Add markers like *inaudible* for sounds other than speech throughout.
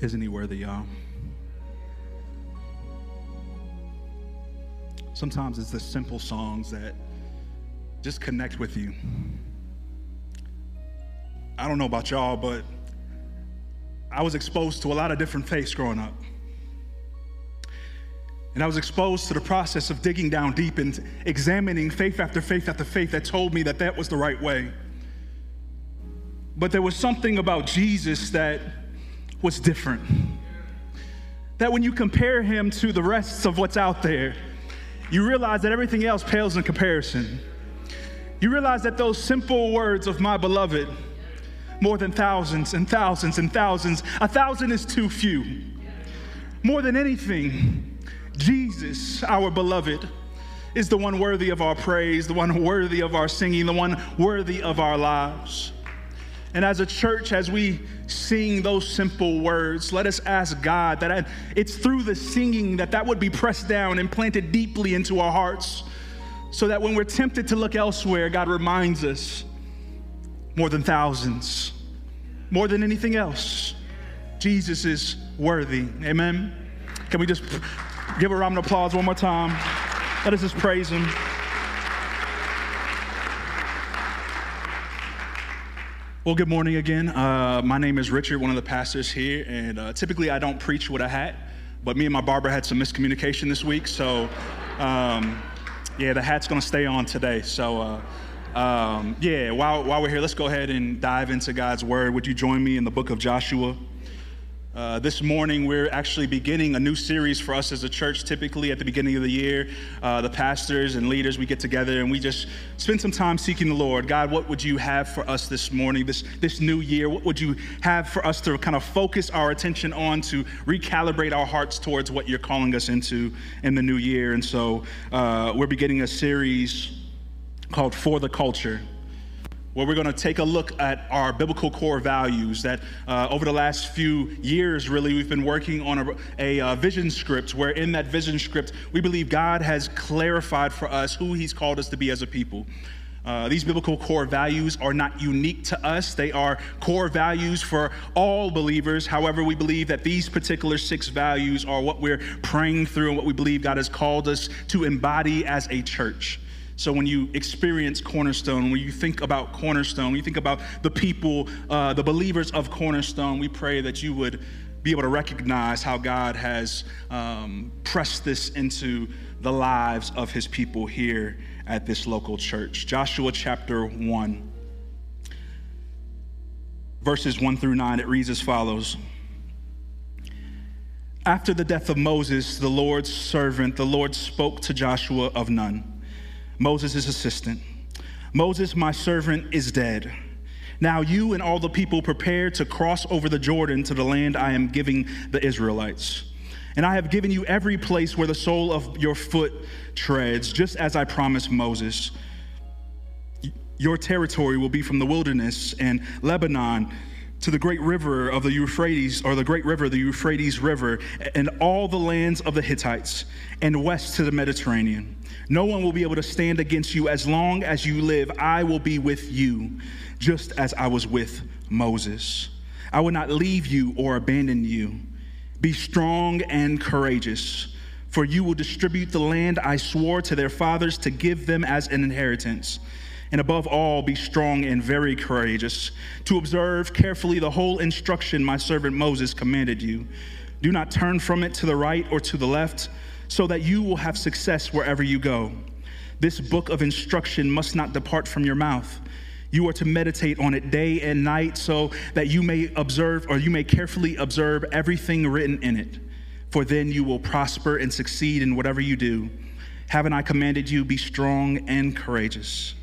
Isn't he worthy, y'all? Sometimes it's the simple songs that just connect with you. I don't know about y'all, but I was exposed to a lot of different faiths growing up. And I was exposed to the process of digging down deep and examining faith after faith after faith that told me that that was the right way. But there was something about Jesus that was different. That when you compare him to the rest of what's out there, you realize that everything else pales in comparison. You realize that those simple words of my beloved, more than thousands and thousands and thousands, a thousand is too few. More than anything, Jesus, our beloved, is the one worthy of our praise, the one worthy of our singing, the one worthy of our lives. And as a church, as we sing those simple words, let us ask God that it's through the singing that that would be pressed down and planted deeply into our hearts so that when we're tempted to look elsewhere, God reminds us more than thousands, more than anything else, Jesus is worthy. Amen. Can we just give a round of applause one more time? Let us just praise him. Well, good morning again. Uh, my name is Richard, one of the pastors here, and uh, typically I don't preach with a hat, but me and my barber had some miscommunication this week, so um, yeah, the hat's gonna stay on today. So uh, um, yeah, while, while we're here, let's go ahead and dive into God's Word. Would you join me in the book of Joshua? Uh, this morning, we're actually beginning a new series for us as a church. Typically, at the beginning of the year, uh, the pastors and leaders we get together and we just spend some time seeking the Lord. God, what would you have for us this morning, this this new year? What would you have for us to kind of focus our attention on to recalibrate our hearts towards what you're calling us into in the new year? And so, uh, we're beginning a series called "For the Culture." Where we're going to take a look at our biblical core values that uh, over the last few years really we've been working on a, a uh, vision script where in that vision script we believe god has clarified for us who he's called us to be as a people uh, these biblical core values are not unique to us. They are core values for all believers. However, we believe that these particular six values are what we're praying through and what we believe God has called us to embody as a church. So when you experience Cornerstone, when you think about Cornerstone, when you think about the people, uh, the believers of Cornerstone, we pray that you would be able to recognize how God has um, pressed this into the lives of his people here at this local church. Joshua chapter 1, verses 1 through 9, it reads as follows. After the death of Moses, the Lord's servant, the Lord spoke to Joshua of Nun Moses' assistant. Moses, my servant, is dead. Now you and all the people prepare to cross over the Jordan to the land I am giving the Israelites. And I have given you every place where the sole of your foot treads, just as I promised Moses. Your territory will be from the wilderness and Lebanon to the great river of the Euphrates, or the great river, the Euphrates River, and all the lands of the Hittites, and west to the Mediterranean. No one will be able to stand against you as long as you live. I will be with you, just as I was with Moses. I will not leave you or abandon you. Be strong and courageous, for you will distribute the land I swore to their fathers to give them as an inheritance. And above all, be strong and very courageous, to observe carefully the whole instruction my servant Moses commanded you. Do not turn from it to the right or to the left so that you will have success wherever you go. This book of instruction must not depart from your mouth. You are to meditate on it day and night so that you may observe or you may carefully observe everything written in it. For then you will prosper and succeed in whatever you do. Haven't I commanded you, be strong and courageous?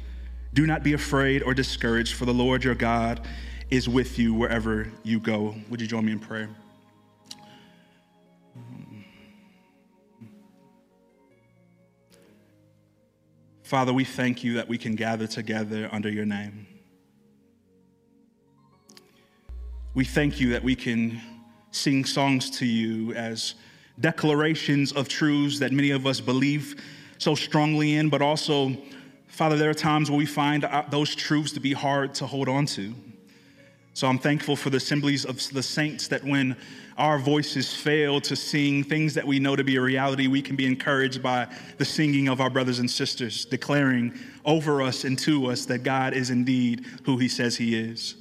Do not be afraid or discouraged, for the Lord your God is with you wherever you go. Would you join me in prayer? Father, we thank you that we can gather together under your name. We thank you that we can sing songs to you as declarations of truths that many of us believe so strongly in, but also, Father, there are times where we find uh, those truths to be hard to hold on to. So I'm thankful for the assemblies of the saints that when our voices fail to sing things that we know to be a reality, we can be encouraged by the singing of our brothers and sisters, declaring over us and to us that God is indeed who he says he is.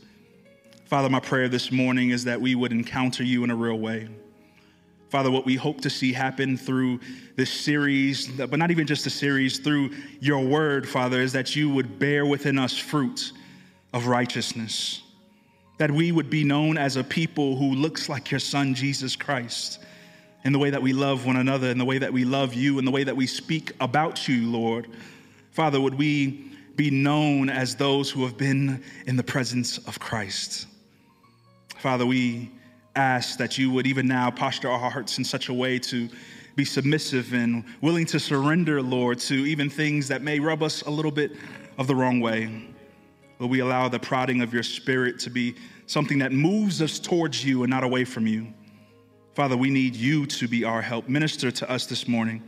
Father, my prayer this morning is that we would encounter you in a real way. Father, what we hope to see happen through this series, but not even just the series, through your word, Father, is that you would bear within us fruit of righteousness that we would be known as a people who looks like your son, Jesus Christ, in the way that we love one another, in the way that we love you, in the way that we speak about you, Lord. Father, would we be known as those who have been in the presence of Christ? Father, we ask that you would even now posture our hearts in such a way to be submissive and willing to surrender, Lord, to even things that may rub us a little bit of the wrong way. Will we allow the prodding of your spirit to be something that moves us towards you and not away from you? Father, we need you to be our help. Minister to us this morning.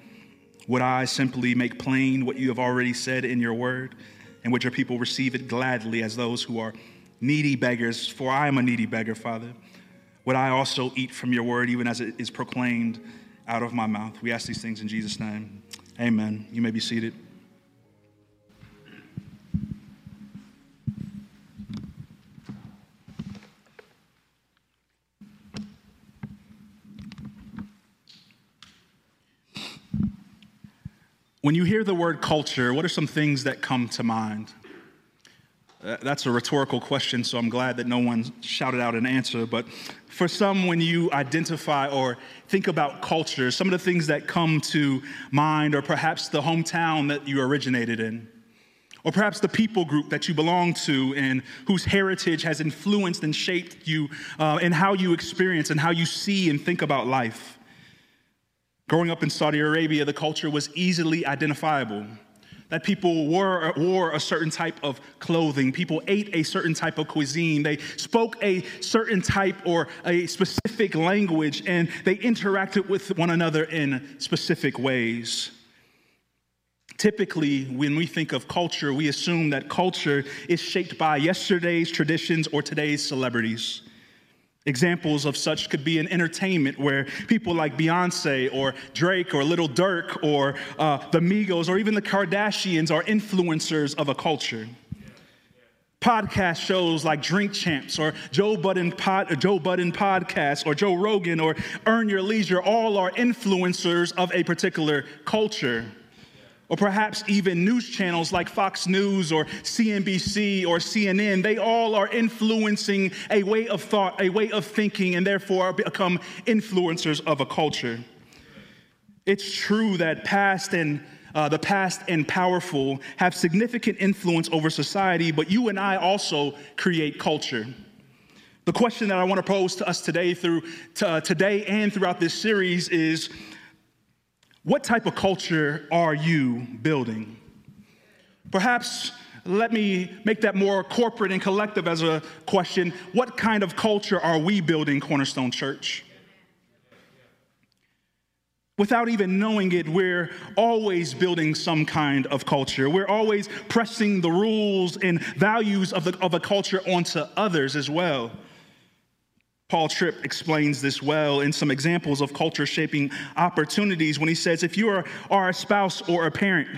Would I simply make plain what you have already said in your word? And would your people receive it gladly as those who are needy beggars? For I am a needy beggar, Father. Would I also eat from your word, even as it is proclaimed out of my mouth? We ask these things in Jesus' name. Amen. You may be seated. When you hear the word culture, what are some things that come to mind? Uh, that's a rhetorical question, so I'm glad that no one shouted out an answer. But for some, when you identify or think about culture, some of the things that come to mind are perhaps the hometown that you originated in, or perhaps the people group that you belong to and whose heritage has influenced and shaped you uh, and how you experience and how you see and think about life. Growing up in Saudi Arabia, the culture was easily identifiable. That people wore, wore a certain type of clothing, people ate a certain type of cuisine, they spoke a certain type or a specific language, and they interacted with one another in specific ways. Typically, when we think of culture, we assume that culture is shaped by yesterday's traditions or today's celebrities. Examples of such could be in entertainment where people like Beyonce or Drake or Little Durk or uh, the Migos or even the Kardashians are influencers of a culture. Podcast shows like Drink Champs or Joe Budden, pod, Joe Budden podcast or Joe Rogan or Earn Your Leisure all are influencers of a particular culture or perhaps even news channels like Fox News or CNBC or CNN, they all are influencing a way of thought, a way of thinking, and therefore become influencers of a culture. It's true that past and uh, the past and powerful have significant influence over society, but you and I also create culture. The question that I want to pose to us today, through uh, today and throughout this series, is what type of culture are you building? Perhaps let me make that more corporate and collective as a question. What kind of culture are we building, Cornerstone Church? Without even knowing it, we're always building some kind of culture. We're always pressing the rules and values of, the, of a culture onto others as well. Paul Tripp explains this well in some examples of culture shaping opportunities when he says, If you are, are a spouse or a parent,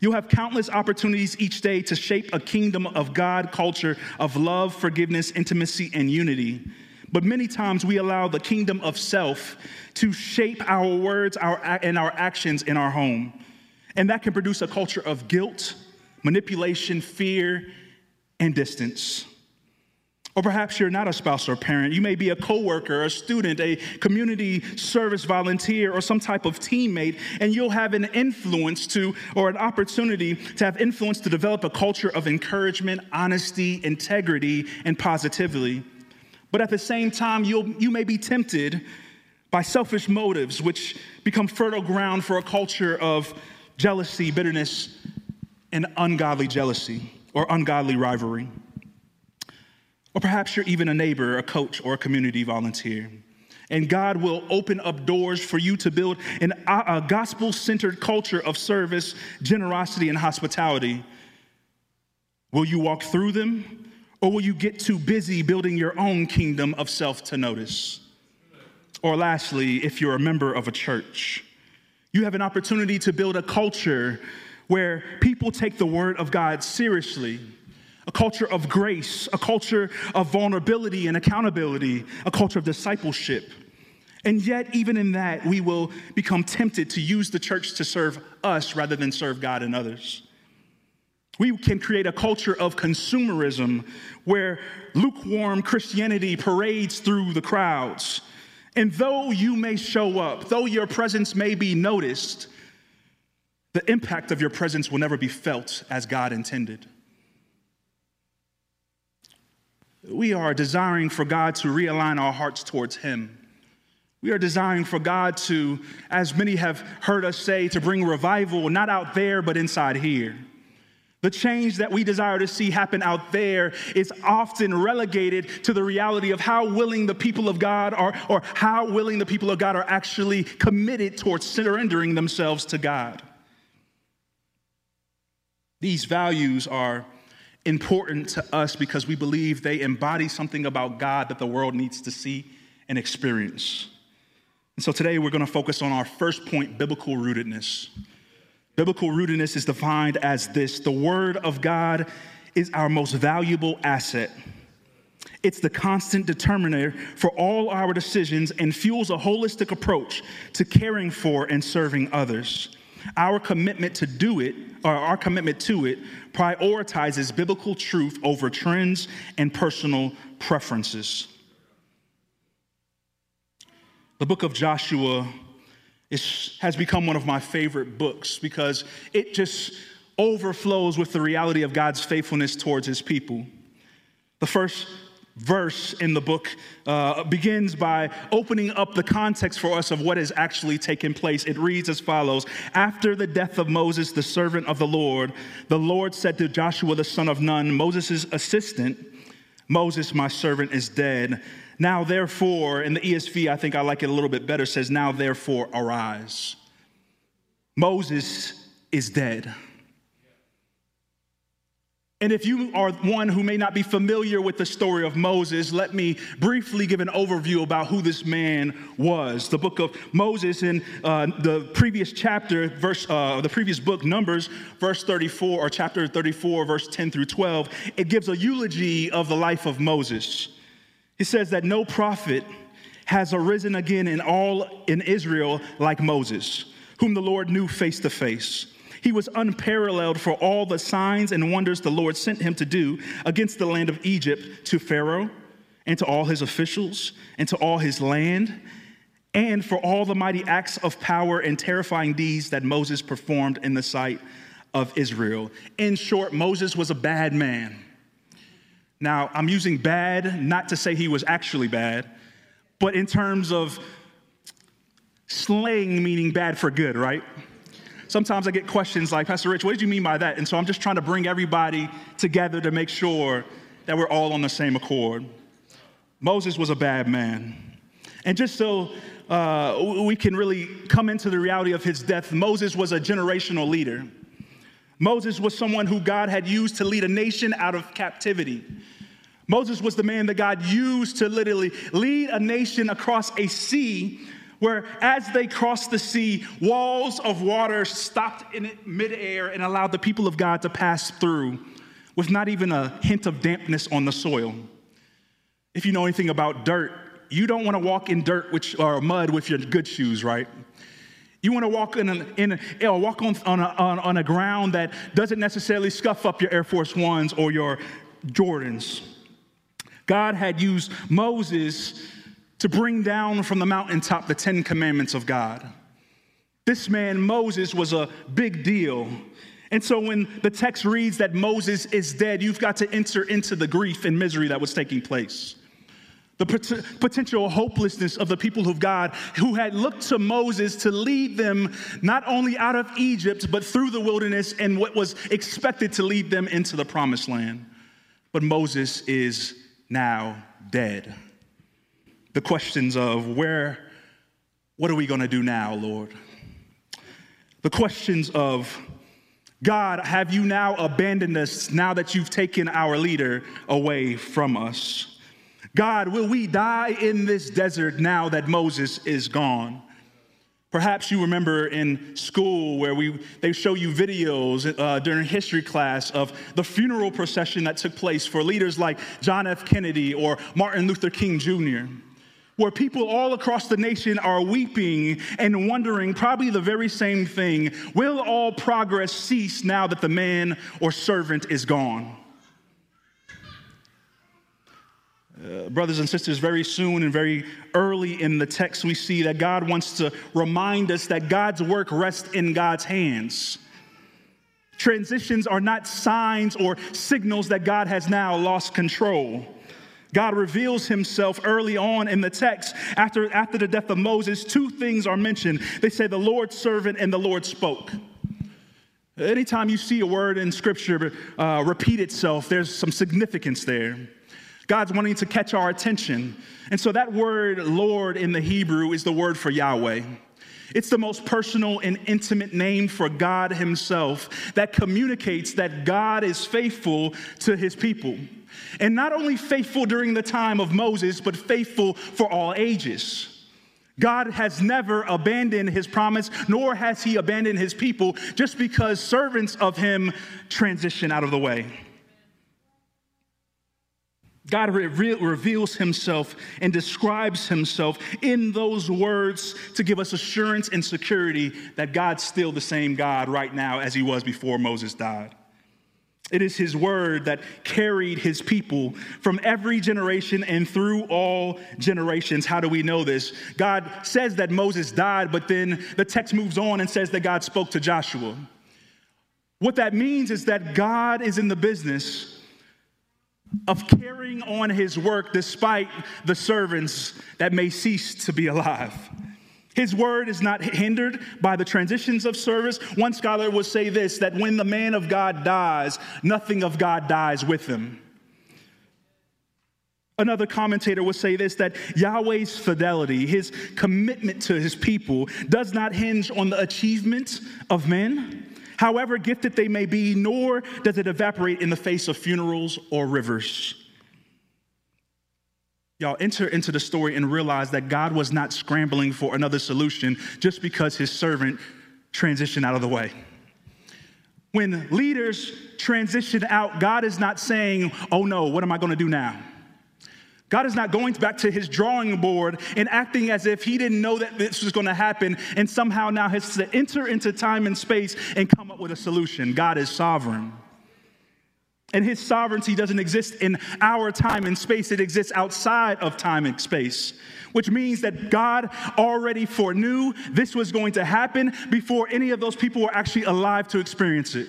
You'll have countless opportunities each day to shape a kingdom of God culture of love, forgiveness, intimacy, and unity. But many times we allow the kingdom of self to shape our words our, and our actions in our home. And that can produce a culture of guilt, manipulation, fear, and distance. Or perhaps you're not a spouse or parent. You may be a coworker, a student, a community service volunteer, or some type of teammate, and you'll have an influence to, or an opportunity to have influence to develop a culture of encouragement, honesty, integrity, and positivity. But at the same time, you'll, you may be tempted by selfish motives, which become fertile ground for a culture of jealousy, bitterness, and ungodly jealousy or ungodly rivalry. Or perhaps you're even a neighbor, a coach, or a community volunteer. And God will open up doors for you to build an, a gospel centered culture of service, generosity, and hospitality. Will you walk through them, Or will you get too busy building your own kingdom of self to notice? Or lastly, if you're a member of a church, you have an opportunity to build a culture where people take the word of God seriously, a culture of grace, a culture of vulnerability and accountability, a culture of discipleship. And yet, even in that, we will become tempted to use the church to serve us rather than serve God and others. We can create a culture of consumerism where lukewarm Christianity parades through the crowds. And though you may show up, though your presence may be noticed, the impact of your presence will never be felt as God intended. We are desiring for God to realign our hearts towards Him. We are desiring for God to, as many have heard us say, to bring revival not out there, but inside here. The change that we desire to see happen out there is often relegated to the reality of how willing the people of God are, or how willing the people of God are actually committed towards surrendering themselves to God. These values are important to us because we believe they embody something about God that the world needs to see and experience. And so today we're going to focus on our first point biblical rootedness. Biblical rootedness is defined as this the Word of God is our most valuable asset. It's the constant determiner for all our decisions and fuels a holistic approach to caring for and serving others. Our commitment to do it, or our commitment to it, prioritizes biblical truth over trends and personal preferences. The book of Joshua is, has become one of my favorite books because it just overflows with the reality of God's faithfulness towards his people. The first verse in the book uh, begins by opening up the context for us of what has actually taken place. It reads as follows After the death of Moses, the servant of the Lord, the Lord said to Joshua the son of Nun, Moses' assistant, Moses, my servant, is dead. Now, therefore, in the ESV, I think I like it a little bit better, says, Now, therefore, arise. Moses is dead. And if you are one who may not be familiar with the story of Moses, let me briefly give an overview about who this man was. The book of Moses in uh, the previous chapter, verse, uh, the previous book, Numbers, verse 34, or chapter 34, verse 10 through 12, it gives a eulogy of the life of Moses. He says that no prophet has arisen again in all in Israel like Moses, whom the Lord knew face to face. He was unparalleled for all the signs and wonders the Lord sent him to do against the land of Egypt to Pharaoh and to all his officials and to all his land, and for all the mighty acts of power and terrifying deeds that Moses performed in the sight of Israel. In short, Moses was a bad man. Now, I'm using bad not to say he was actually bad, but in terms of slang meaning bad for good, right? Sometimes I get questions like, Pastor Rich, what did you mean by that? And so I'm just trying to bring everybody together to make sure that we're all on the same accord. Moses was a bad man. And just so uh, we can really come into the reality of his death, Moses was a generational leader. Moses was someone who God had used to lead a nation out of captivity. Moses was the man that God used to literally lead a nation across a sea where, as they crossed the sea, walls of water stopped in midair and allowed the people of God to pass through with not even a hint of dampness on the soil. If you know anything about dirt, you don't want to walk in dirt which, or mud with your good shoes, right? You want to walk in, in a, walk on, on, a, on, on a ground that doesn't necessarily scuff up your Air Force Ones or your Jordans. God had used Moses to bring down from the mountaintop the Ten Commandments of God. This man, Moses, was a big deal. And so when the text reads that Moses is dead, you've got to enter into the grief and misery that was taking place the pot- potential hopelessness of the people of God who had looked to Moses to lead them not only out of Egypt, but through the wilderness and what was expected to lead them into the promised land. But Moses is now dead. The questions of where, what are we going to do now, Lord? The questions of God, have you now abandoned us now that you've taken our leader away from us? God, will we die in this desert now that Moses is gone? Perhaps you remember in school where we, they show you videos uh, during history class of the funeral procession that took place for leaders like John F. Kennedy or Martin Luther King Jr., where people all across the nation are weeping and wondering probably the very same thing Will all progress cease now that the man or servant is gone? Uh, brothers and sisters, very soon and very early in the text, we see that God wants to remind us that God's work rests in God's hands. Transitions are not signs or signals that God has now lost control. God reveals himself early on in the text. After, after the death of Moses, two things are mentioned. They say the Lord's servant and the Lord spoke. Anytime you see a word in scripture uh, repeat itself, there's some significance there. God's wanting to catch our attention. And so that word Lord in the Hebrew is the word for Yahweh. It's the most personal and intimate name for God Himself that communicates that God is faithful to His people. And not only faithful during the time of Moses, but faithful for all ages. God has never abandoned his promise, nor has he abandoned his people just because servants of him transition out of the way. God re- reveals himself and describes himself in those words to give us assurance and security that God's still the same God right now as he was before Moses died. It is his word that carried his people from every generation and through all generations. How do we know this? God says that Moses died, but then the text moves on and says that God spoke to Joshua. What that means is that God is in the business of carrying on his work despite the servants that may cease to be alive. His word is not hindered by the transitions of service. One scholar would say this that when the man of God dies, nothing of God dies with him. Another commentator would say this that Yahweh's fidelity, his commitment to his people, does not hinge on the achievement of men, however gifted they may be, nor does it evaporate in the face of funerals or rivers. Y'all enter into the story and realize that God was not scrambling for another solution just because his servant transitioned out of the way. When leaders transition out, God is not saying, Oh no, what am I to do now? God is not going back to his drawing board and acting as if he didn't know that this was going to happen and somehow now has to enter into time and space and come up with a solution. God is sovereign. And his sovereignty doesn't exist in our time and space, it exists outside of time and space, which means that God already foreknew this was going to happen before any of those people were actually alive to experience it.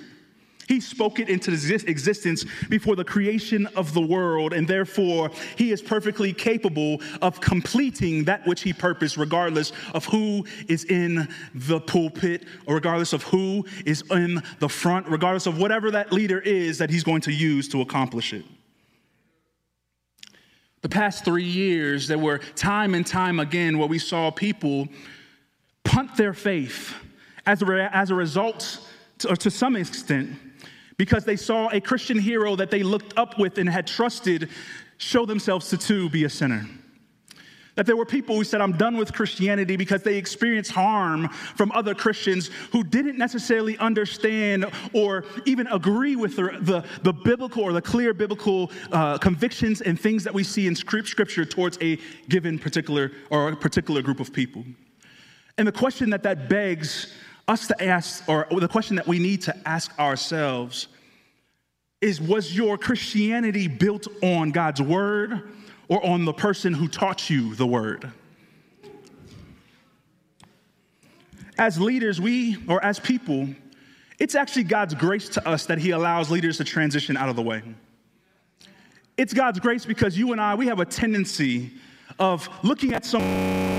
He spoke it into existence before the creation of the world, and therefore he is perfectly capable of completing that which he purposed, regardless of who is in the pulpit, or regardless of who is in the front, regardless of whatever that leader is that he's going to use to accomplish it. The past three years, there were time and time again where we saw people punt their faith as a, as a result, to, or to some extent, because they saw a Christian hero that they looked up with and had trusted show themselves to too be a sinner. That there were people who said, I'm done with Christianity because they experienced harm from other Christians who didn't necessarily understand or even agree with the, the, the biblical or the clear biblical uh, convictions and things that we see in scripture towards a given particular or a particular group of people. And the question that that begs us to ask, or the question that we need to ask ourselves is Was your Christianity built on God's word or on the person who taught you the word? As leaders, we, or as people, it's actually God's grace to us that He allows leaders to transition out of the way. It's God's grace because you and I, we have a tendency of looking at someone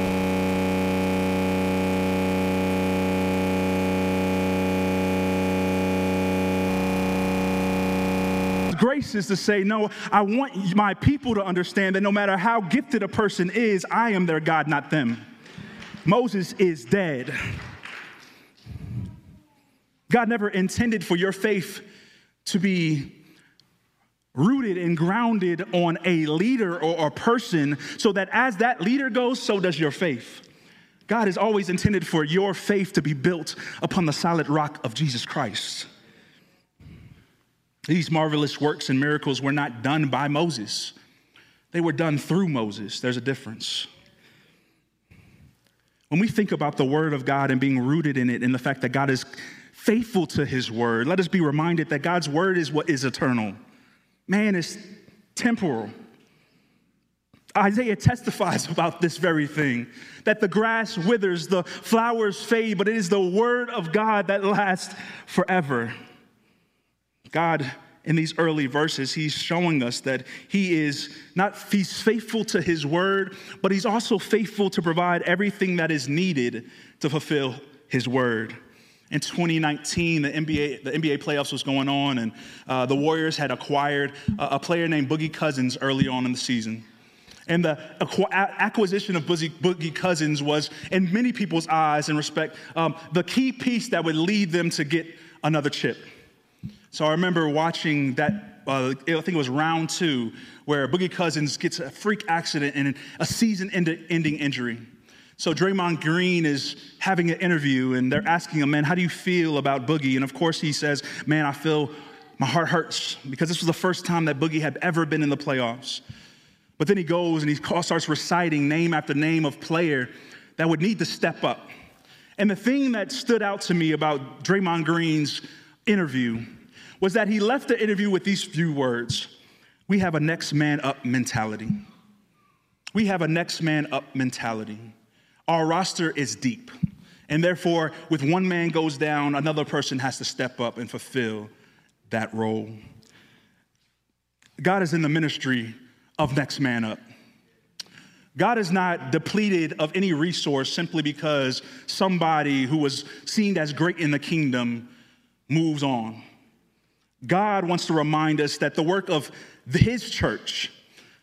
grace is to say, No, I want my people to understand that no matter how gifted a person is, I am their God, not them. Moses is dead. God never intended for your faith to be rooted and grounded on a leader or a person so that as that leader goes, so does your faith. God has always intended for your faith to be built upon the solid rock of Jesus Christ. These marvelous works and miracles were not done by Moses, they were done through Moses. There's a difference. When we think about the Word of God and being rooted in it and the fact that God is faithful to His Word, let us be reminded that God's Word is what is eternal. Man is temporal. Isaiah testifies *laughs* about this very thing that the grass withers, the flowers fade, but it is the word of God that lasts forever. God, in these early verses, he's showing us that he is not, he's faithful to his word, but he's also faithful to provide everything that is needed to fulfill his word. In 2019, the NBA, the NBA playoffs was going on, and uh, the Warriors had acquired a, a player named Boogie Cousins early on in the season. And the acquisition of Boogie Cousins was, in many people's eyes and respect, um, the key piece that would lead them to get another chip. So I remember watching that, uh, I think it was round two, where Boogie Cousins gets a freak accident and a season ending injury. So Draymond Green is having an interview and they're asking him, man, how do you feel about Boogie? And of course he says, man, I feel my heart hurts because this was the first time that Boogie had ever been in the playoffs. But then he goes and he starts reciting name after name of player that would need to step up. And the thing that stood out to me about Draymond Green's interview was that he left the interview with these few words We have a next man up mentality. We have a next man up mentality. Our roster is deep. And therefore, with one man goes down, another person has to step up and fulfill that role. God is in the ministry of next man up. God is not depleted of any resource simply because somebody who was seen as great in the kingdom moves on. God wants to remind us that the work of his church,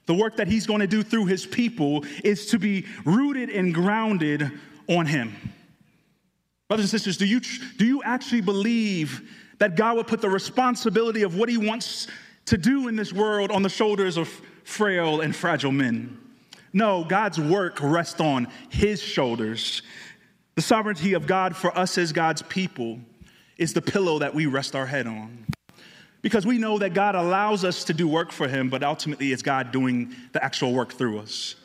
the work that he's going to do through his people, is to be rooted and grounded on him. Brothers and sisters, do you, do you actually believe that God would put the responsibility of what he wants to do in this world on the shoulders of frail and fragile men? No, God's work rests on his shoulders. The sovereignty of God for us as God's people is the pillow that we rest our head on. Because we know that God allows us to do work for Him, but ultimately it's God doing the actual work through us.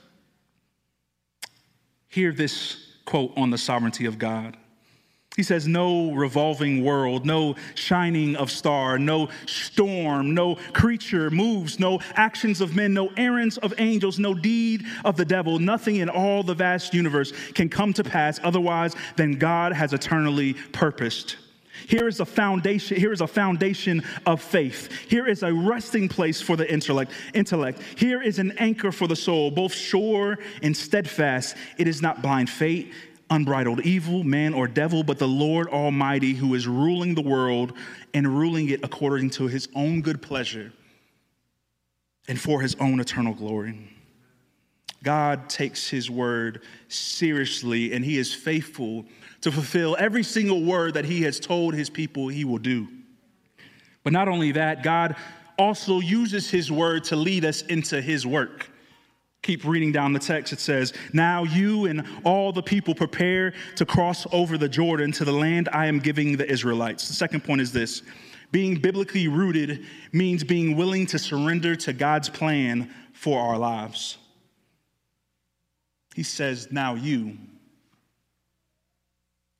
Hear this quote on the sovereignty of God. He says, No revolving world, no shining of star, no storm, no creature moves, no actions of men, no errands of angels, no deed of the devil, nothing in all the vast universe can come to pass otherwise than God has eternally purposed. Here is a foundation, here is a foundation of faith. Here is a resting place for the intellect. Intellect. Here is an anchor for the soul, both sure and steadfast. It is not blind fate, unbridled evil, man or devil, but the Lord Almighty who is ruling the world and ruling it according to his own good pleasure and for his own eternal glory. God takes his word seriously and he is faithful to fulfill every single word that he has told his people he will do. But not only that, God also uses his word to lead us into his work. Keep reading down the text. It says, Now you and all the people prepare to cross over the Jordan to the land I am giving the Israelites. The second point is this being biblically rooted means being willing to surrender to God's plan for our lives. He says, Now you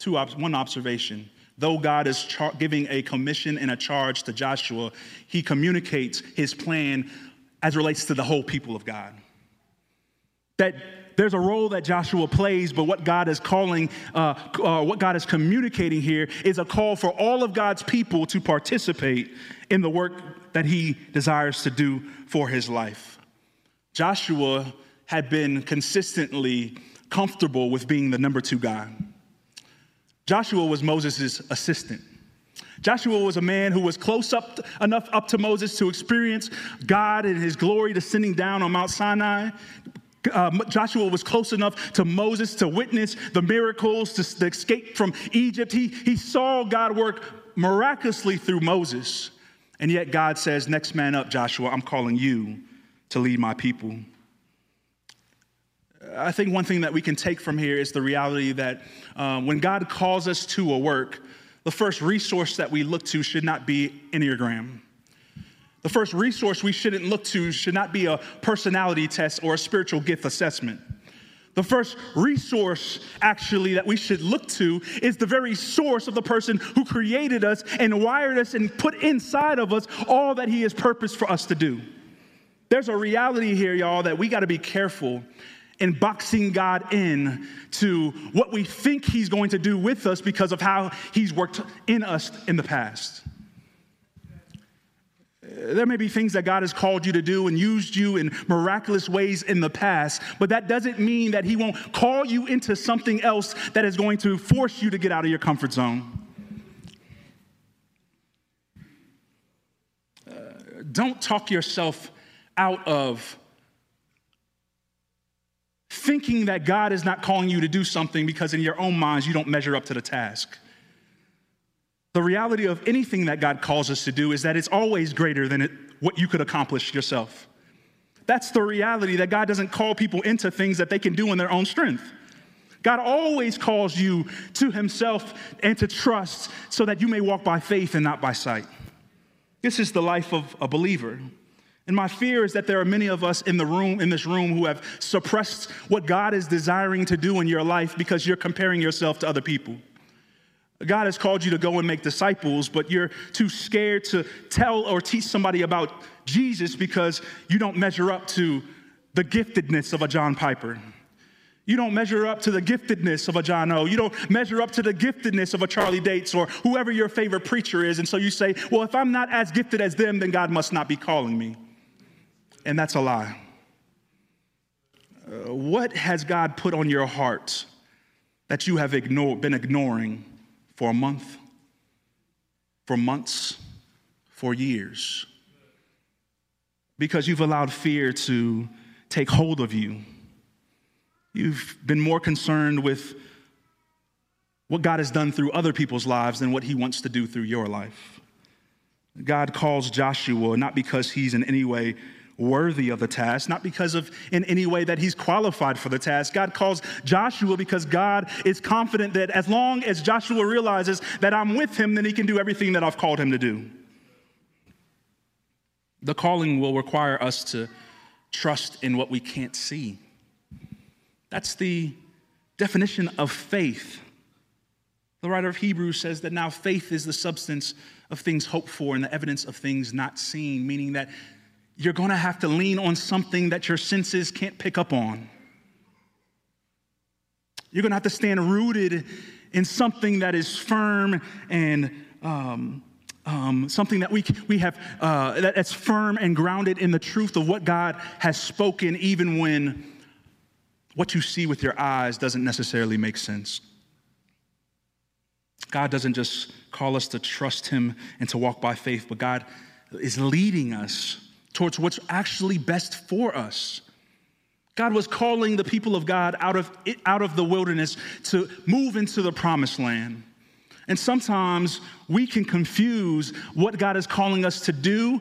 Two, one observation. Though God is char- giving a commission and a charge to Joshua, he communicates his plan as relates to the whole people of God. That there's a role that Joshua plays, but what God is calling, uh, uh, what God is communicating here is a call for all of God's people to participate in the work that he desires to do for his life. Joshua had been consistently comfortable with being the number two guy. Joshua was Moses' assistant. Joshua was a man who was close up enough up to Moses to experience God and his glory descending down on Mount Sinai. Uh, Joshua was close enough to Moses to witness the miracles, to, to escape from Egypt. He, he saw God work miraculously through Moses. And yet God says, Next man up, Joshua, I'm calling you to lead my people. I think one thing that we can take from here is the reality that um, when God calls us to a work, the first resource that we look to should not be Enneagram. The first resource we shouldn't look to should not be a personality test or a spiritual gift assessment. The first resource, actually, that we should look to is the very source of the person who created us and wired us and put inside of us all that He has purposed for us to do. There's a reality here, y'all, that we got to be careful in boxing God in to what we think He's going to do with us because of how He's worked in us in the past. There may be things that God has called you to do and used you in miraculous ways in the past, but that doesn't mean that He won't call you into something else that is going to force you to get out of your comfort zone. Uh, don't talk yourself out of thinking that God is not calling you to do something because in your own minds you don't measure up to the task. The reality of anything that God calls us to do is that it's always greater than it, what you could accomplish yourself. That's the reality that God doesn't call people into things that they can do in their own strength. God always calls you to Himself and to trust so that you may walk by faith and not by sight. This is the life of a believer. And my fear is that there are many of us in the room, in this room, who have suppressed what God is desiring to do in your life because you're comparing yourself to other people. God has called you to go and make disciples, but you're too scared to tell or teach somebody about Jesus because you don't measure up to the giftedness of a John Piper. You don't measure up to the giftedness of a John O. You don't measure up to the giftedness of a Charlie Dates or whoever your favorite preacher is. And so you say, well, if I'm not as gifted as them, then God must not be calling me and that's a lie. Uh, what has God put on your heart that you have ignored, been ignoring for a month, for months, for years? Because you've allowed fear to take hold of you. You've been more concerned with what God has done through other people's lives than what He wants to do through your life. God calls Joshua not because he's in any way worthy of the task, not because of in any way that he's qualified for the task. God calls Joshua because God is confident that as long as Joshua realizes that I'm with him, then he can do everything that I've called him to do. The calling will require us to trust in what we can't see. That's the definition of faith. The writer of Hebrews says that now faith is the substance of things hoped for and the evidence of things not seen, meaning that you're going to have to lean on something that your senses can't pick up on. You're going to have to stand rooted in something that is firm and um, um, something that we, we have uh, that's firm and grounded in the truth of what God has spoken, even when what you see with your eyes doesn't necessarily make sense. God doesn't just call us to trust Him and to walk by faith, but God is leading us towards what's actually best for us. God was calling the people of God out of, out of the wilderness to move into the promised land. And sometimes we can confuse what God is calling us to do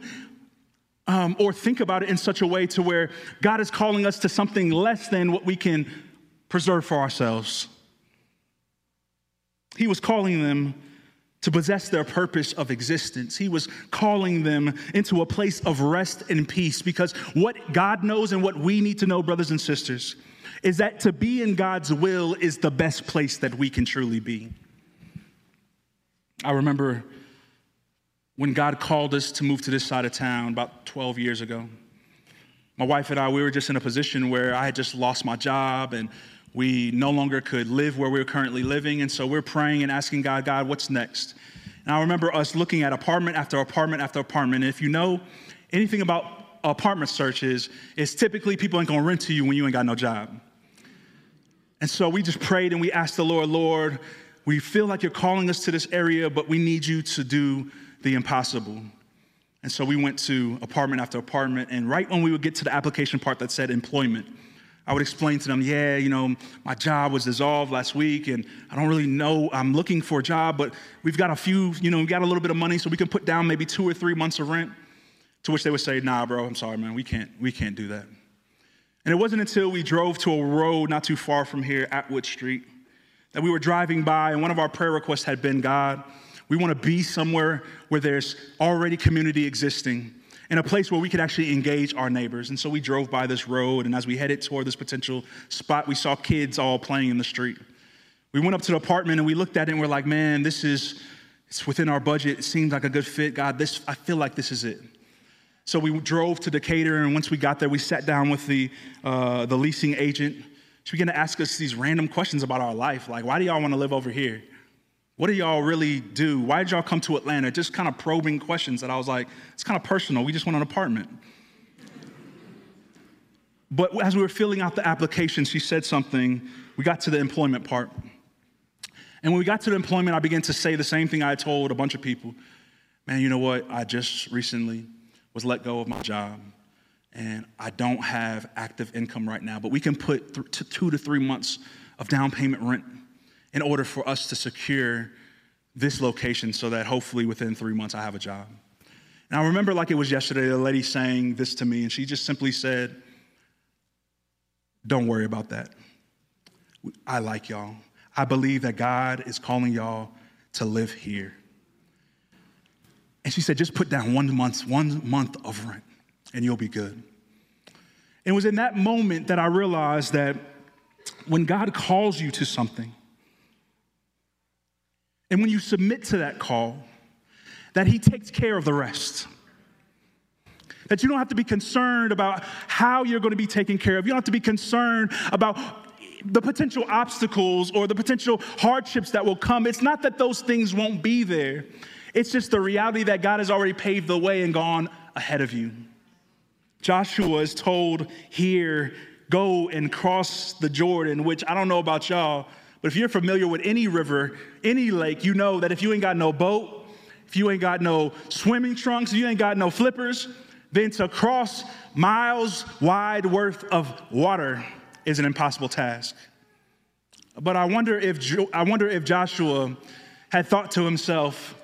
um, or think about it in such a way to where God is calling us to something less than what we can preserve for ourselves. He was calling them to possess their purpose of existence. He was calling them into a place of rest and peace because what God knows and what we need to know, brothers and sisters, is that to be in God's will is the best place that we can truly be. I remember when God called us to move to this side of town about 12 years ago. My wife and I, we were just in a position where I had just lost my job and we no longer could live where we were currently living. And so we're praying and asking God, God, what's next? And I remember us looking at apartment after apartment after apartment. And if you know anything about apartment searches, it's typically people ain't gonna rent to you when you ain't got no job. And so we just prayed and we asked the Lord, Lord, we feel like you're calling us to this area, but we need you to do the impossible. And so we went to apartment after apartment. And right when we would get to the application part that said employment, I would explain to them, yeah, you know, my job was dissolved last week and I don't really know. I'm looking for a job, but we've got a few, you know, we got a little bit of money so we can put down maybe two or three months of rent. To which they would say, nah, bro, I'm sorry, man, we can't, we can't do that. And it wasn't until we drove to a road not too far from here, Atwood Street, that we were driving by, and one of our prayer requests had been God, we want to be somewhere where there's already community existing, in a place where we could actually engage our neighbors. And so we drove by this road, and as we headed toward this potential spot, we saw kids all playing in the street. We went up to the apartment and we looked at it and we're like, man, this is, it's within our budget. It seems like a good fit. God, this, I feel like this is it. So we drove to Decatur, and once we got there, we sat down with the, uh, the leasing agent. She began to ask us these random questions about our life, like, why do y'all want to live over here? What do y'all really do? Why did y'all come to Atlanta? Just kind of probing questions that I was like, it's kind of personal. We just want an apartment. But as we were filling out the application, she said something. We got to the employment part. And when we got to the employment, I began to say the same thing I told a bunch of people. Man, you know what? I just recently was let go of my job and I don't have active income right now, but we can put th- two to three months of down payment rent in order for us to secure this location so that hopefully within three months I have a job. And I remember like it was yesterday, the lady saying this to me, and she just simply said, Don't worry about that. I like y'all. I believe that God is calling y'all to live here. And she said, just put down one month, one month of rent, and you'll be good. It was in that moment that I realized that when God calls you to something, and when you submit to that call, that He takes care of the rest. That you don't have to be concerned about how you're going to be taken care of. You don't have to be concerned about the potential obstacles or the potential hardships that will come. It's not that those things won't be there, it's just the reality that God has already paved the way and gone ahead of you. Joshua is told here, go and cross the Jordan, which I don't know about y'all, but if you're familiar with any river, any lake, you know that if you ain't got no boat, if you ain't got no swimming trunks, if you ain't got no flippers, then to cross miles wide worth of water is an impossible task. But I wonder if, I wonder if Joshua had thought to himself,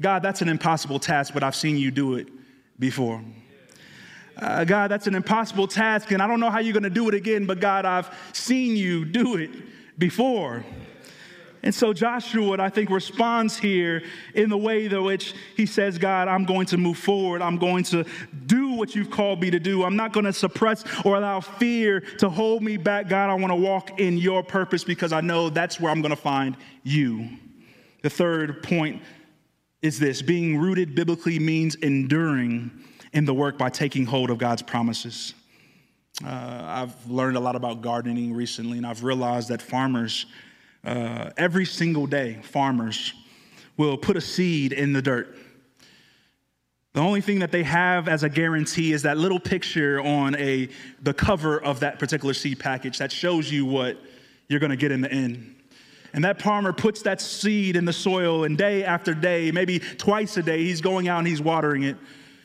God, that's an impossible task, but I've seen you do it before. Uh, God, that's an impossible task, and I don't know how you're going to do it again, but God, I've seen you do it before. And so Joshua, I think, responds here in the way in which he says, God, I'm going to move forward. I'm going to do what you've called me to do. I'm not going to suppress or allow fear to hold me back. God, I want to walk in your purpose because I know that's where I'm going to find you. The third point is this being rooted biblically means enduring in the work by taking hold of God's promises. Uh, I've learned a lot about gardening recently, and I've realized that farmers, uh, every single day, farmers will put a seed in the dirt. The only thing that they have as a guarantee is that little picture on a, the cover of that particular seed package that shows you what you're going to get in the end. And that farmer puts that seed in the soil, and day after day, maybe twice a day, he's going out and he's watering it.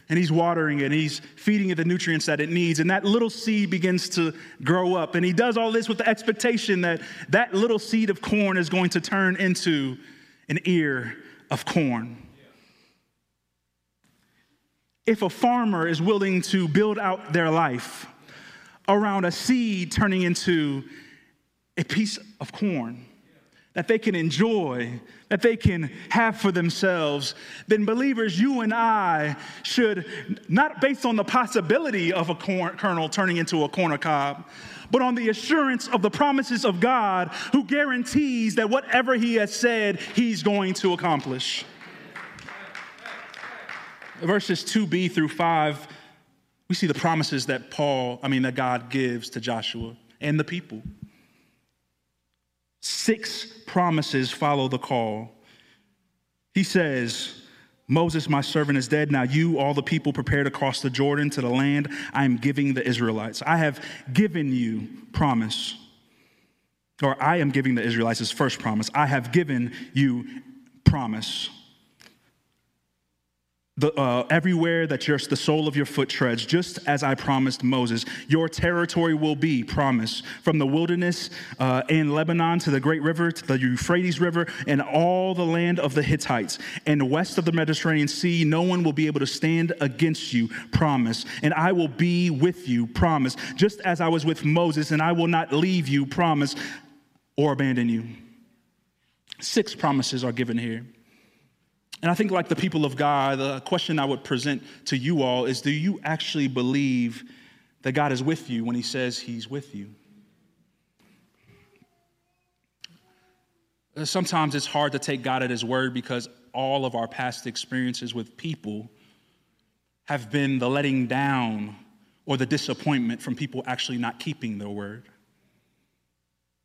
And he's watering it, and he's feeding it the nutrients that it needs. And that little seed begins to grow up. And he does all this with the expectation that that little seed of corn is going to turn into an ear of corn. If a farmer is willing to build out their life around a seed turning into a piece of corn, that they can enjoy, that they can have for themselves, then believers, you and I should, not based on the possibility of a kernel turning into a corner cob, but on the assurance of the promises of God who guarantees that whatever He has said, He's going to accomplish. Verses 2b through 5, we see the promises that Paul, I mean, that God gives to Joshua and the people. Six promises follow the call. He says, Moses, my servant, is dead. Now you, all the people, prepare to cross the Jordan to the land I am giving the Israelites. I have given you promise. Or I am giving the Israelites his first promise. I have given you promise. The, uh, everywhere that the sole of your foot treads, just as I promised Moses. Your territory will be, promise, from the wilderness uh, in Lebanon to the great river, to the Euphrates River, and all the land of the Hittites. And west of the Mediterranean Sea, no one will be able to stand against you, promise. And I will be with you, promise, just as I was with Moses, and I will not leave you, promise, or abandon you. Six promises are given here. And I think, like the people of God, the question I would present to you all is do you actually believe that God is with you when He says He's with you? Uh, sometimes it's hard to take God at His word because all of our past experiences with people have been the letting down or the disappointment from people actually not keeping their word.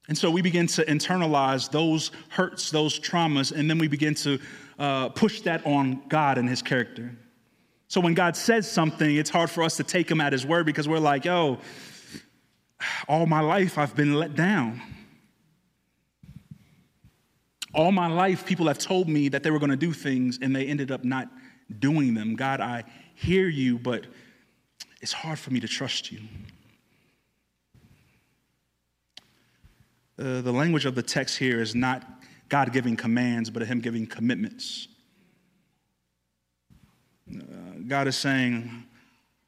And so we begin to internalize those hurts, those traumas, and then we begin to uh, push that on God and his character. So when God says something, it's hard for us to take him at his word because we're like, yo, all my life I've been let down. All my life, people have told me that they were going to do things and they ended up not doing them. God, I hear you, but it's hard for me to trust you. Uh, the language of the text here is not God giving commands, but of Him giving commitments. Uh, God is saying,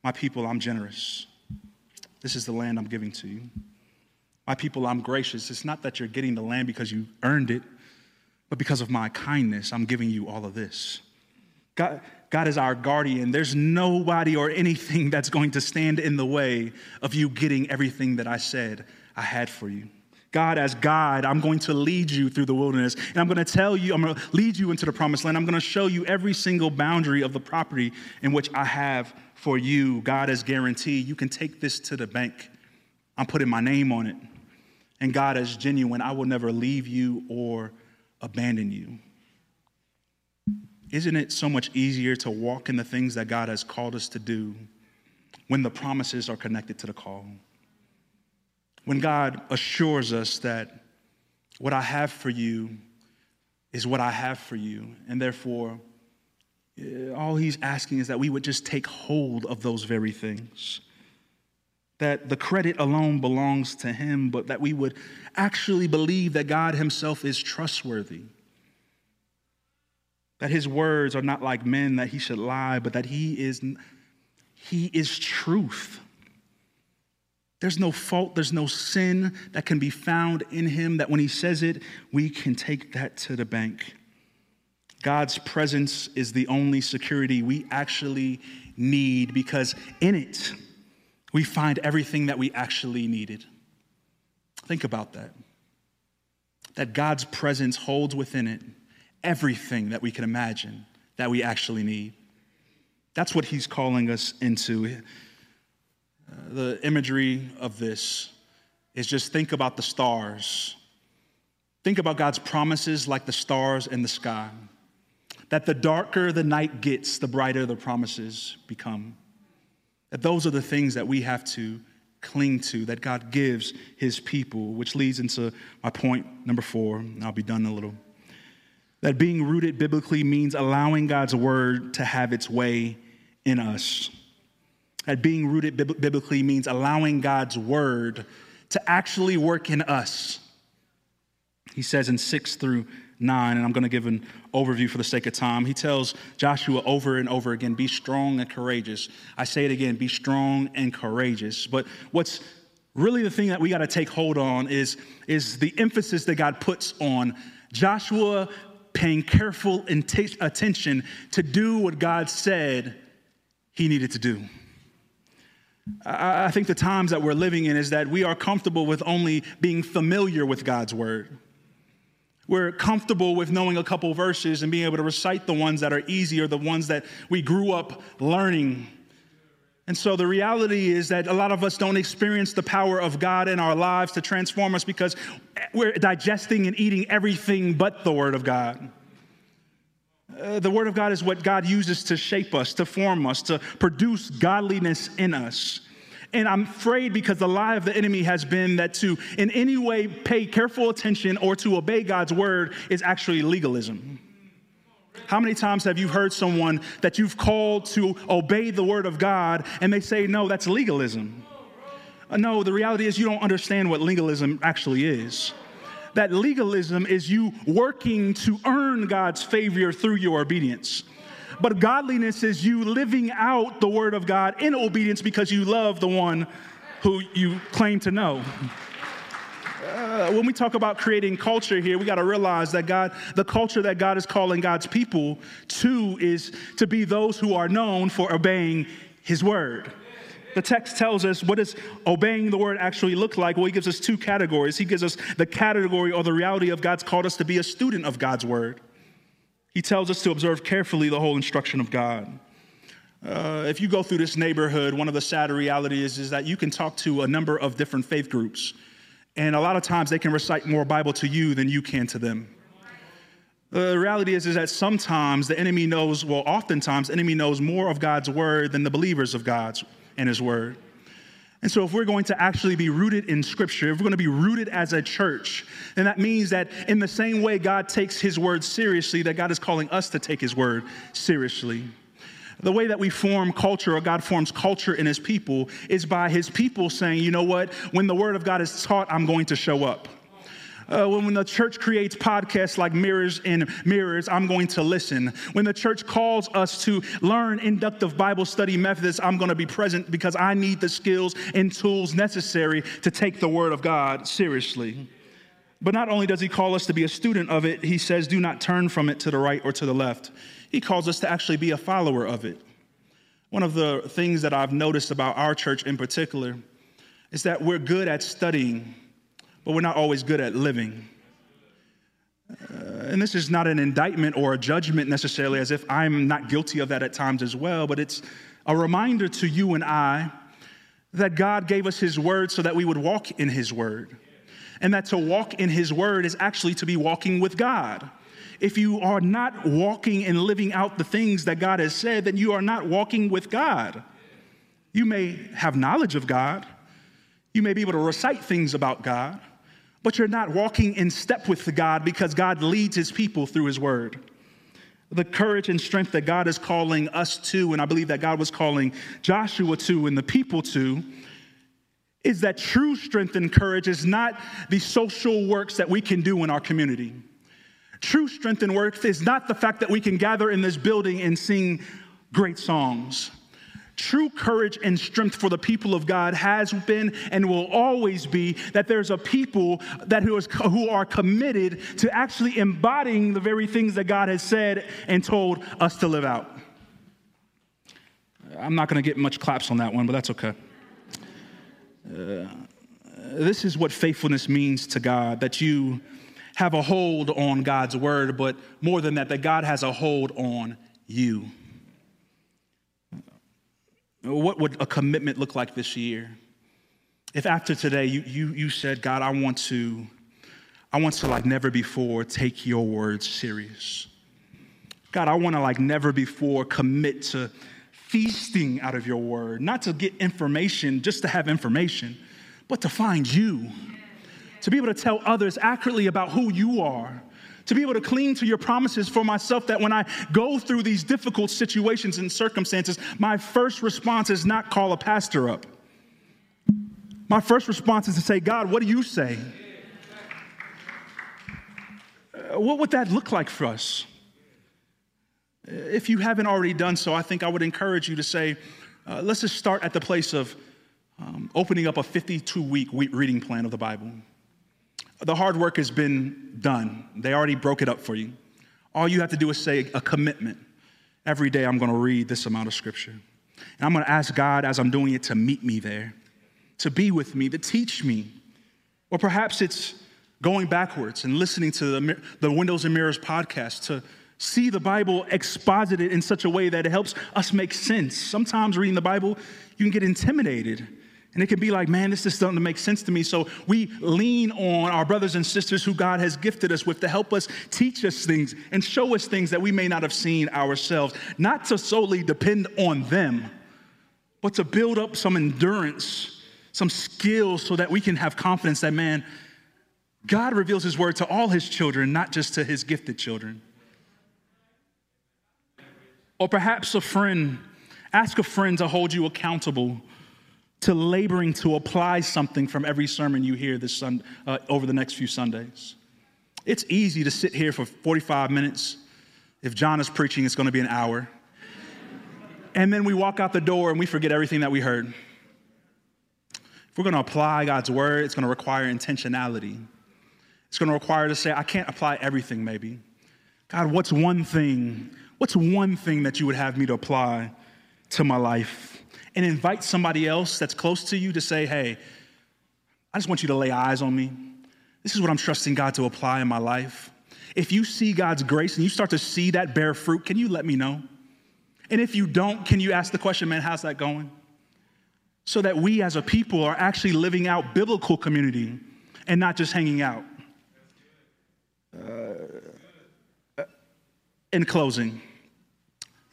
My people, I'm generous. This is the land I'm giving to you. My people, I'm gracious. It's not that you're getting the land because you earned it, but because of my kindness, I'm giving you all of this. God, God is our guardian. There's nobody or anything *laughs* that's going to stand in the way of you getting everything that I said I had for you. God, as God, I'm going to lead you through the wilderness. And I'm going to tell you, I'm going to lead you into the promised land. I'm going to show you every single boundary of the property in which I have for you. God has guaranteed you can take this to the bank. I'm putting my name on it. And God is genuine. I will never leave you or abandon you. Isn't it so much easier to walk in the things that God has called us to do when the promises are connected to the call? When God assures us that what I have for you is what I have for you, and therefore, eh, all He's asking is that we would just take hold of those very things. That the credit alone belongs to Him, but that we would actually believe that God Himself is trustworthy. That His words are not like men, that He should lie, but that He is, he is truth. There's no fault, there's no sin that can be found in him that when he says it, we can take that to the bank. God's presence is the only security we actually need because in it, we find everything that we actually needed. Think about that. That God's presence holds within it everything that we can imagine that we actually need. That's what he's calling us into the imagery of this is just think about the stars. Think about God's promises like the stars in the sky. That the darker the night gets, the brighter the promises become. That those are the things that we have to cling to, that God gives his people, which leads into my point number four, and I'll be done in a little. That being rooted biblically means allowing God's word to have its way in us that being rooted biblically means allowing God's word to actually work in us. He says in 6 through 9, and I'm going to give an overview for the sake of time. He tells Joshua over and over again be strong and courageous. I say it again be strong and courageous. But what's really the thing that we got to take hold on is, is the emphasis that God puts on Joshua paying careful attention to do what God said he needed to do. I think the times that we're living in is that we are comfortable with only being familiar with God's word. We're comfortable with knowing a couple verses and being able to recite the ones that are easy or the ones that we grew up learning. And so the reality is that a lot of us don't experience the power of God in our lives to transform us because we're digesting and eating everything but the Word of God. Uh, the Word of God is what God uses to shape us, to form us, to produce godliness in us. And I'm afraid because the lie of the enemy has been that to in any way pay careful attention or to obey God's word is actually legalism. How many times have you heard someone that you've called to obey the word of God and they say, no, that's legalism? Uh, no, the reality is you don't understand what legalism actually is. That legalism is you working to earn God's favor through your obedience. But godliness is you living out the word of God in obedience because you love the one who you claim to know. Uh, when we talk about creating culture here, we got to realize that God, the culture that God is calling God's people to is to be those who are known for obeying His word. The text tells us what does obeying the word actually look like? Well, he gives us two categories. He gives us the category or the reality of God's called us to be a student of God's word. He tells us to observe carefully the whole instruction of God. Uh, if you go through this neighborhood, one of the sad realities is that you can talk to a number of different faith groups. And a lot of times they can recite more Bible to you than you can to them. The reality is, is that sometimes the enemy knows, well, oftentimes the enemy knows more of God's word than the believers of God's and his word. And so, if we're going to actually be rooted in Scripture, if we're going to be rooted as a church, then that means that in the same way God takes His word seriously, that God is calling us to take His word seriously. The way that we form culture, or God forms culture in His people, is by His people saying, you know what, when the word of God is taught, I'm going to show up. Uh, when, when the church creates podcasts like Mirrors and Mirrors, I'm going to listen. When the church calls us to learn inductive Bible study methods, I'm going to be present because I need the skills and tools necessary to take the Word of God seriously. But not only does he call us to be a student of it, he says, do not turn from it to the right or to the left. He calls us to actually be a follower of it. One of the things that I've noticed about our church in particular is that we're good at studying but we're not always good at living. Uh, and this is not an indictment or a judgment necessarily, as if I'm not guilty of that at times as well, but it's a reminder to you and I that God gave us His word so that we would walk in His word. And that to walk in His word is actually to be walking with God. If you are not walking and living out the things that God has said, then you are not walking with God. You may have knowledge of God, you may be able to recite things about God, but you're not walking in step with God because God leads his people through his word. The courage and strength that God is calling us to, and I believe that God was calling Joshua to and the people to, is that true strength and courage is not the social works that we can do in our community. True strength and work is not the fact that we can gather in this building and sing great songs. True courage and strength for the people of God has been and will always be that there's a people that who, is, who are committed to actually embodying the very things that God has said and told us to live out. I'm not going to get much claps on that one, but that's okay. Uh, this is what faithfulness means to God that you have a hold on God's word, but more than that, that God has a hold on you. What would a commitment look like this year? If after today you, you, you said, God, I want to, I want to like never before take your words serious. God, I want to like never before commit to feasting out of your word, not to get information just to have information, but to find you, to be able to tell others accurately about who you are, to be able to cling to your promises for myself that when I go through these difficult situations and circumstances, my first response is not call a pastor up. My first response is to say, God, what do you say? Uh, what would that look like for us? If you haven't already done so, I think I would encourage you to say, uh, let's just start at the place of um, opening up a 52 week reading plan of the Bible. The hard work has been done. They already broke it up for you. All you have to do is say a commitment. Every day I'm going to read this amount of scripture. And I'm going to ask God as I'm doing it to meet me there, to be with me, to teach me. Or perhaps it's going backwards and listening to the, the Windows and Mirrors podcast to see the Bible exposited in such a way that it helps us make sense. Sometimes reading the Bible, you can get intimidated and it can be like, man, this just doesn't make sense to me. So we lean on our brothers and sisters who God has gifted us with to help us teach us things and show us things that we may not have seen ourselves. Not to solely depend on them, but to build up some endurance, some skills so that we can have confidence that, man, God reveals his word to all his children, not just to his gifted children. Or perhaps a friend, ask a friend to hold you accountable to laboring to apply something from every sermon you hear this sun, uh, over the next few Sundays. It's easy to sit here for 45 minutes. If John is preaching, it's going to be an hour. and then we walk out the door and we forget everything that we heard. If we're going to apply God's word, it's going to require intentionality. It's going to require to say, I can't apply everything, maybe. God, what's one thing? What's one thing that you would have me to apply to my life? And invite somebody else that's close to you to say, hey, I just want you to lay eyes on me. This is what I'm trusting God to apply in my life. If you see God's grace and you start to see that bear fruit, can you let me know? And if you don't, can you ask the question, man, how's that going? So that we as a people are actually living out biblical community and not just hanging out. Uh, in closing,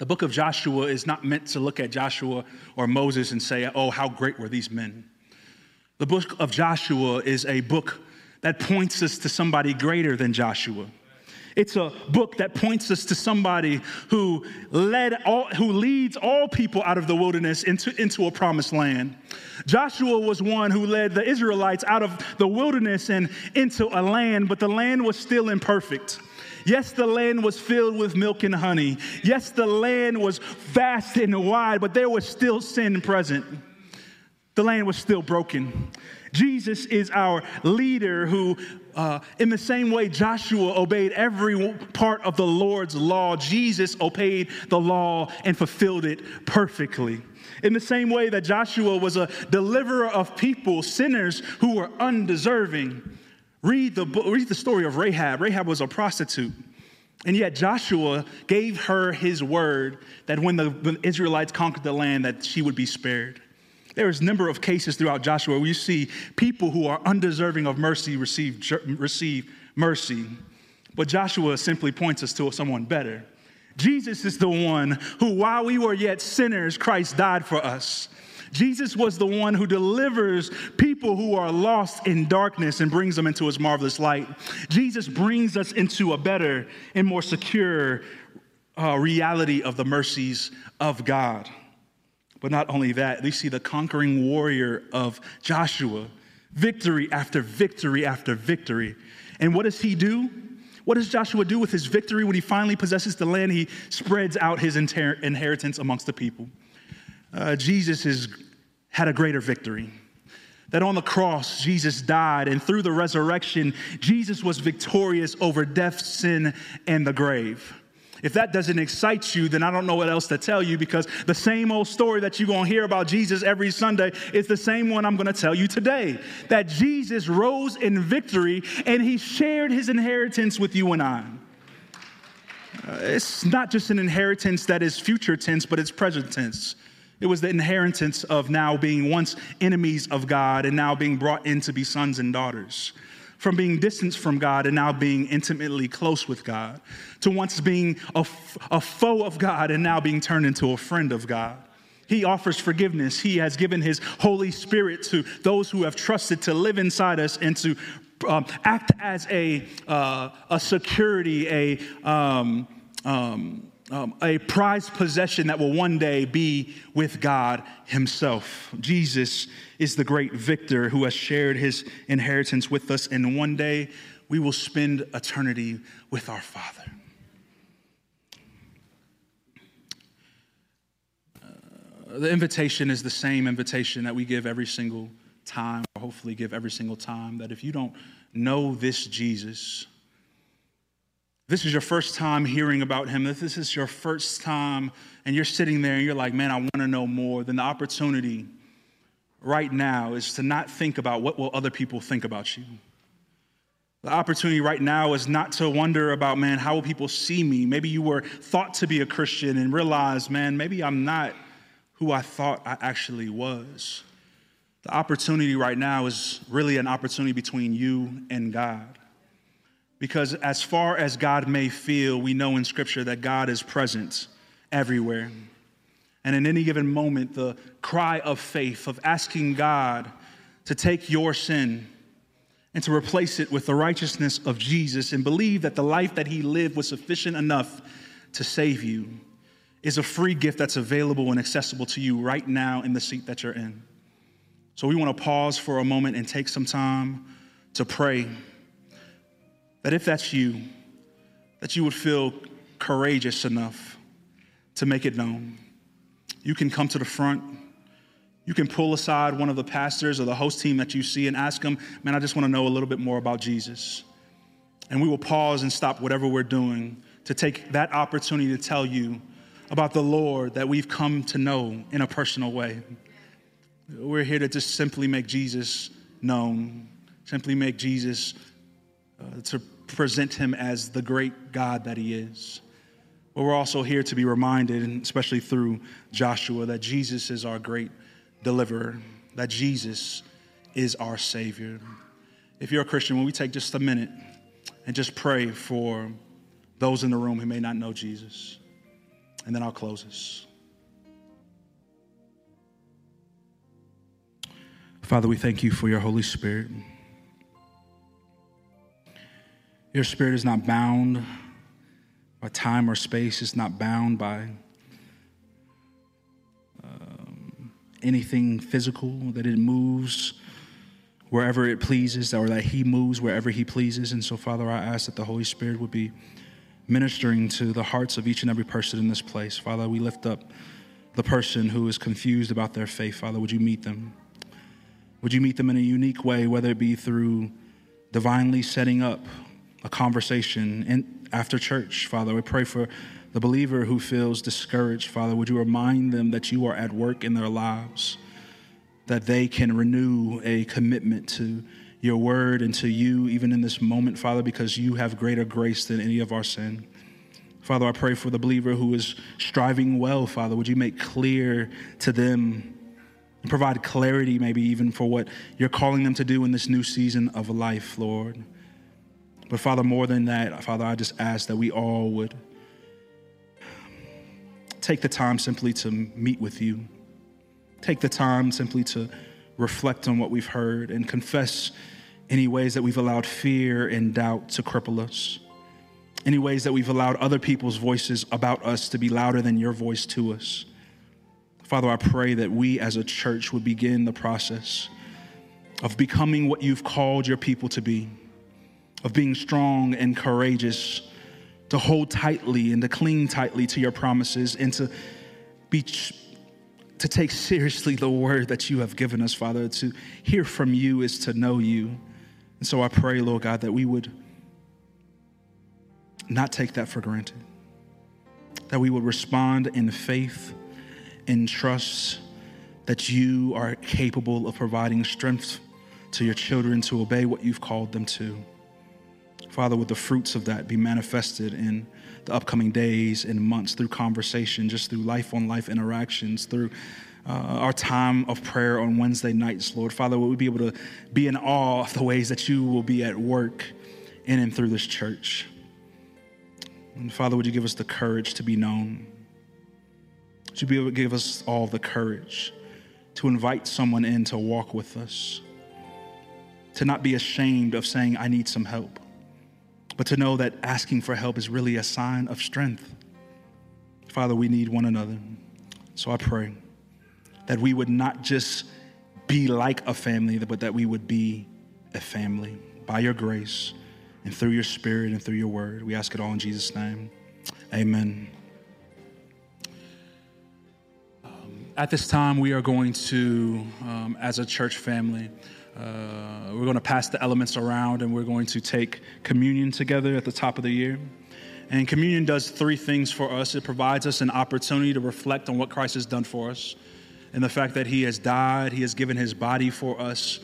the book of Joshua is not meant to look at Joshua or Moses and say, oh, how great were these men. The book of Joshua is a book that points us to somebody greater than Joshua. It's a book that points us to somebody who led all, who leads all people out of the wilderness into, into a promised land. Joshua was one who led the Israelites out of the wilderness and into a land, but the land was still imperfect. Yes, the land was filled with milk and honey. Yes, the land was vast and wide, but there was still sin present. The land was still broken. Jesus is our leader who, uh, in the same way Joshua obeyed every part of the Lord's law, Jesus obeyed the law and fulfilled it perfectly. In the same way that Joshua was a deliverer of people, sinners who were undeserving, Read the, read the story of Rahab. Rahab was a prostitute. And yet Joshua gave her his word that when the Israelites conquered the land that she would be spared. There is a number of cases throughout Joshua where you see people who are undeserving of mercy receive, receive mercy. But Joshua simply points us to someone better. Jesus is the one who, while we were yet sinners, Christ died for us. Jesus was the one who delivers people who are lost in darkness and brings them into his marvelous light. Jesus brings us into a better and more secure uh, reality of the mercies of God. But not only that, we see the conquering warrior of Joshua, victory after victory after victory. And what does he do? What does Joshua do with his victory when he finally possesses the land? He spreads out his inheritance amongst the people. Uh, Jesus is, had a greater victory. That on the cross, Jesus died, and through the resurrection, Jesus was victorious over death, sin, and the grave. If that doesn't excite you, then I don't know what else to tell you because the same old story that you're going to hear about Jesus every Sunday is the same one I'm going to tell you today. That Jesus rose in victory and he shared his inheritance with you and I. Uh, it's not just an inheritance that is future tense, but it's present tense. It was the inheritance of now being once enemies of God and now being brought in to be sons and daughters. From being distanced from God and now being intimately close with God. To once being a, a foe of God and now being turned into a friend of God. He offers forgiveness. He has given His Holy Spirit to those who have trusted to live inside us and to um, act as a, uh, a security, a, um, um, um, a prized possession that will one day be with God Himself. Jesus is the great victor who has shared His inheritance with us, and one day we will spend eternity with our Father. Uh, the invitation is the same invitation that we give every single time, or hopefully give every single time, that if you don't know this Jesus, this is your first time hearing about him, if this is your first time and you're sitting there and you're like, man, I want to know more, then the opportunity right now is to not think about what will other people think about you. The opportunity right now is not to wonder about, man, how will people see me? Maybe you were thought to be a Christian and realized, man, maybe I'm not who I thought I actually was. The opportunity right now is really an opportunity between you and God. Because as far as God may feel, we know in Scripture that God is present everywhere. And in any given moment, the cry of faith, of asking God to take your sin and to replace it with the righteousness of Jesus and believe that the life that he lived was sufficient enough to save you, is a free gift that's available and accessible to you right now in the seat that you're in. So we want to pause for a moment and take some time to pray that if that's you, that you would feel courageous enough to make it known. You can come to the front. You can pull aside one of the pastors or the host team that you see and ask them, man, I just want to know a little bit more about Jesus. And we will pause and stop whatever we're doing to take that opportunity to tell you about the Lord that we've come to know in a personal way. We're here to just simply make Jesus known, simply make Jesus, uh, to present him as the great God that he is. But we're also here to be reminded, and especially through Joshua, that Jesus is our great deliverer, that Jesus is our Savior. If you're a Christian, when we take just a minute and just pray for those in the room who may not know Jesus, and then I'll close this. Father, we thank you for your Holy Spirit. Your Spirit is not bound by time or space, it's not bound by um, anything physical, that it moves wherever it pleases, or that He moves wherever He pleases. And so, Father, I ask that the Holy Spirit would be ministering to the hearts of each and every person in this place. Father, we lift up the person who is confused about their faith. Father, would you meet them? Would you meet them in a unique way, whether it be through divinely setting up a conversation in, after church, Father? We pray for the believer who feels discouraged, Father. Would you remind them that you are at work in their lives, that they can renew a commitment to your word and to you, even in this moment, Father, because you have greater grace than any of our sin. Father, I pray for the believer who is striving well, Father. Would you make clear to them and provide clarity, maybe even for what you're calling them to do in this new season of life, Lord. But Father, more than that, Father, I just ask that we all would take the time simply to meet with you. Take the time simply to reflect on what we've heard and confess any ways that we've allowed fear and doubt to cripple us. Any ways that we've allowed other people's voices about us to be louder than your voice to us. Father, I pray that we as a church would begin the process of becoming what you've called your people to be, of being strong and courageous, to hold tightly and to cling tightly to your promises, and to be to take *laughs* seriously the word that you have given us, Father. To hear from you is to know you. And so I pray, Lord God, that we would not take that for granted, that we would respond in faith and trust that you are capable of providing strength to your children to obey what you've called them to. Father, would the fruits of that be manifested in the upcoming days and months through conversation, just through life on life interactions, through uh, our time of prayer on Wednesday nights, Lord. Father, would we be able to be in awe of the ways that you will be at work in and through this church? And Father, would you give us the courage to be known? Would you be able to give us all the courage to invite someone in to walk with us, to not be ashamed of saying, I need some help, but to know that asking for help is really a sign of strength. Father, we need one another. So I pray that we would not just be like a family, but that we would be a family by your grace and through your spirit and through your word. We ask it all in Jesus' name. Amen. At this time, we are going to, um, as a church family, uh, we're going to pass the elements around and we're going to take communion together at the top of the year. And communion does three things for us it provides us an opportunity to reflect on what Christ has done for us and the fact that He has died, He has given His body for us.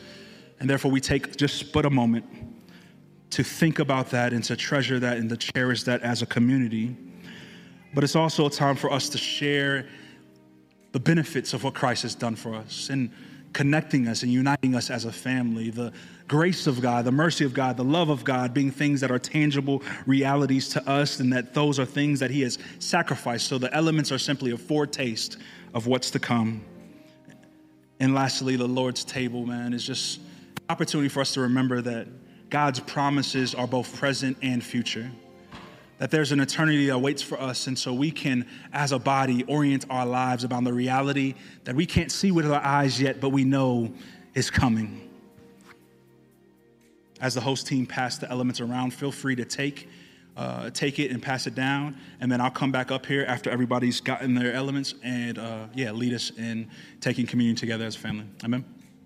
And therefore, we take just but a moment to think about that and to treasure that and to cherish that as a community. But it's also a time for us to share the benefits of what Christ has done for us and connecting us and uniting us as a family, the grace of God, the mercy of God, the love of God being things that are tangible realities to us, and that those are things that He has sacrificed. So the elements are simply a foretaste of what's to come. And lastly, the Lord's table, man, is just opportunity for us to remember that God's promises are both present and future that there's an eternity that waits for us. And so we can, as a body, orient our lives about the reality that we can't see with our eyes yet, but we know is coming. As the host team pass the elements around, feel free to take. Uh, take it and pass it down, and then I'll come back up here after everybody's gotten their elements and uh, yeah, lead us in taking communion together as a family. Amen.